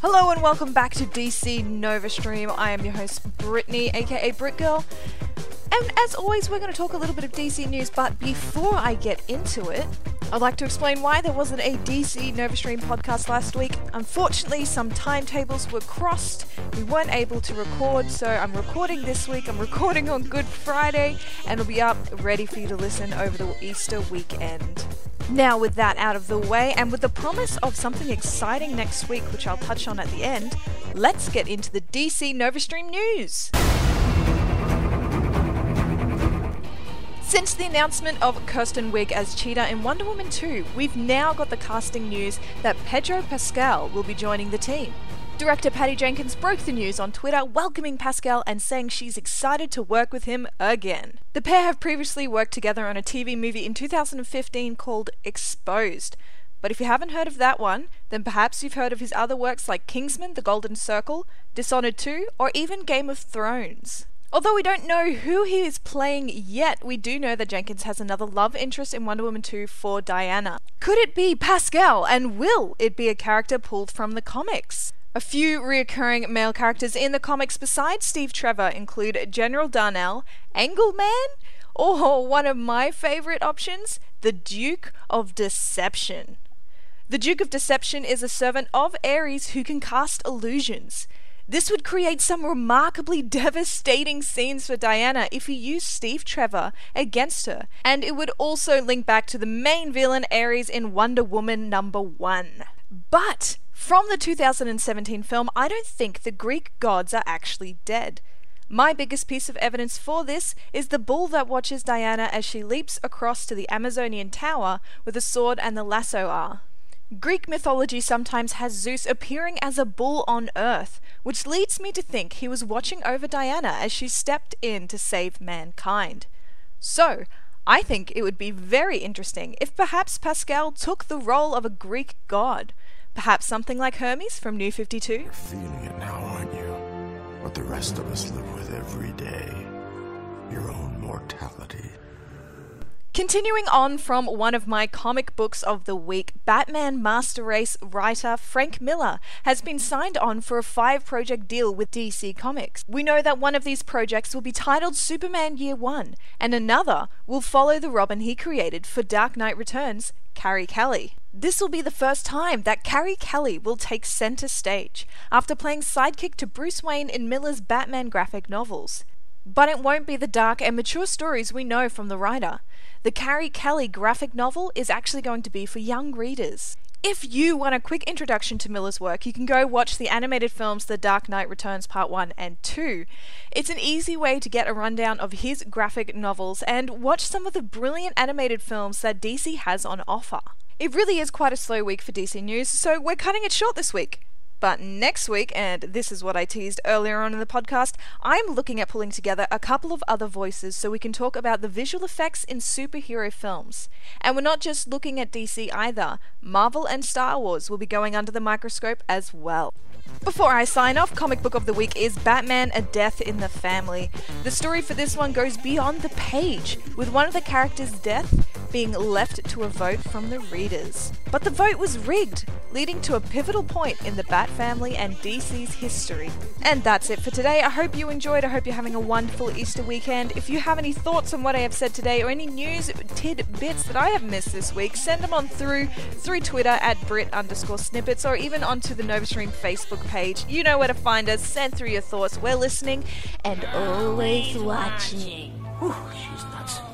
Hello and welcome back to DC Nova Stream. I am your host, Brittany, aka Brit Girl. And as always, we're going to talk a little bit of DC news, but before I get into it, I'd like to explain why there wasn't a DC NovaStream podcast last week. Unfortunately, some timetables were crossed. We weren't able to record, so I'm recording this week. I'm recording on Good Friday, and it'll be up ready for you to listen over the Easter weekend. Now, with that out of the way, and with the promise of something exciting next week, which I'll touch on at the end, let's get into the DC NovaStream news. Since the announcement of Kirsten Wiig as Cheetah in Wonder Woman 2, we've now got the casting news that Pedro Pascal will be joining the team. Director Patty Jenkins broke the news on Twitter, welcoming Pascal and saying she's excited to work with him again. The pair have previously worked together on a TV movie in 2015 called Exposed. But if you haven't heard of that one, then perhaps you've heard of his other works like Kingsman, The Golden Circle, Dishonored 2, or even Game of Thrones. Although we don't know who he is playing yet, we do know that Jenkins has another love interest in Wonder Woman 2 for Diana. Could it be Pascal, and will it be a character pulled from the comics? A few reoccurring male characters in the comics besides Steve Trevor include General Darnell, Angle Man, or one of my favourite options, the Duke of Deception. The Duke of Deception is a servant of Ares who can cast illusions. This would create some remarkably devastating scenes for Diana if you used Steve Trevor against her, and it would also link back to the main villain Ares in Wonder Woman number 1. But from the 2017 film, I don't think the Greek gods are actually dead. My biggest piece of evidence for this is the bull that watches Diana as she leaps across to the Amazonian tower where the sword and the lasso are. Greek mythology sometimes has Zeus appearing as a bull on Earth, which leads me to think he was watching over Diana as she stepped in to save mankind. So, I think it would be very interesting if perhaps Pascal took the role of a Greek god. Perhaps something like Hermes from New 52? You're feeling it now, aren't you? What the rest of us live with every day. Your own mortality. Continuing on from one of my comic books of the week, Batman Master Race writer Frank Miller has been signed on for a five project deal with DC Comics. We know that one of these projects will be titled Superman Year One, and another will follow the Robin he created for Dark Knight Returns, Carrie Kelly. This will be the first time that Carrie Kelly will take center stage after playing sidekick to Bruce Wayne in Miller's Batman graphic novels. But it won't be the dark and mature stories we know from the writer. The Carrie Kelly graphic novel is actually going to be for young readers. If you want a quick introduction to Miller's work, you can go watch the animated films The Dark Knight Returns Part 1 and 2. It's an easy way to get a rundown of his graphic novels and watch some of the brilliant animated films that DC has on offer. It really is quite a slow week for DC News, so we're cutting it short this week. But next week, and this is what I teased earlier on in the podcast, I'm looking at pulling together a couple of other voices so we can talk about the visual effects in superhero films. And we're not just looking at DC either, Marvel and Star Wars will be going under the microscope as well. Before I sign off, comic book of the week is Batman A Death in the Family. The story for this one goes beyond the page, with one of the characters' death being left to a vote from the readers. But the vote was rigged, leading to a pivotal point in the Bat family and DC's history. And that's it for today. I hope you enjoyed. I hope you're having a wonderful Easter weekend. If you have any thoughts on what I have said today or any news tidbits that I have missed this week, send them on through through Twitter at Brit underscore snippets or even onto the NovaStream Facebook page. You know where to find us. Send through your thoughts. We're listening and always watching. Whew, she's nuts.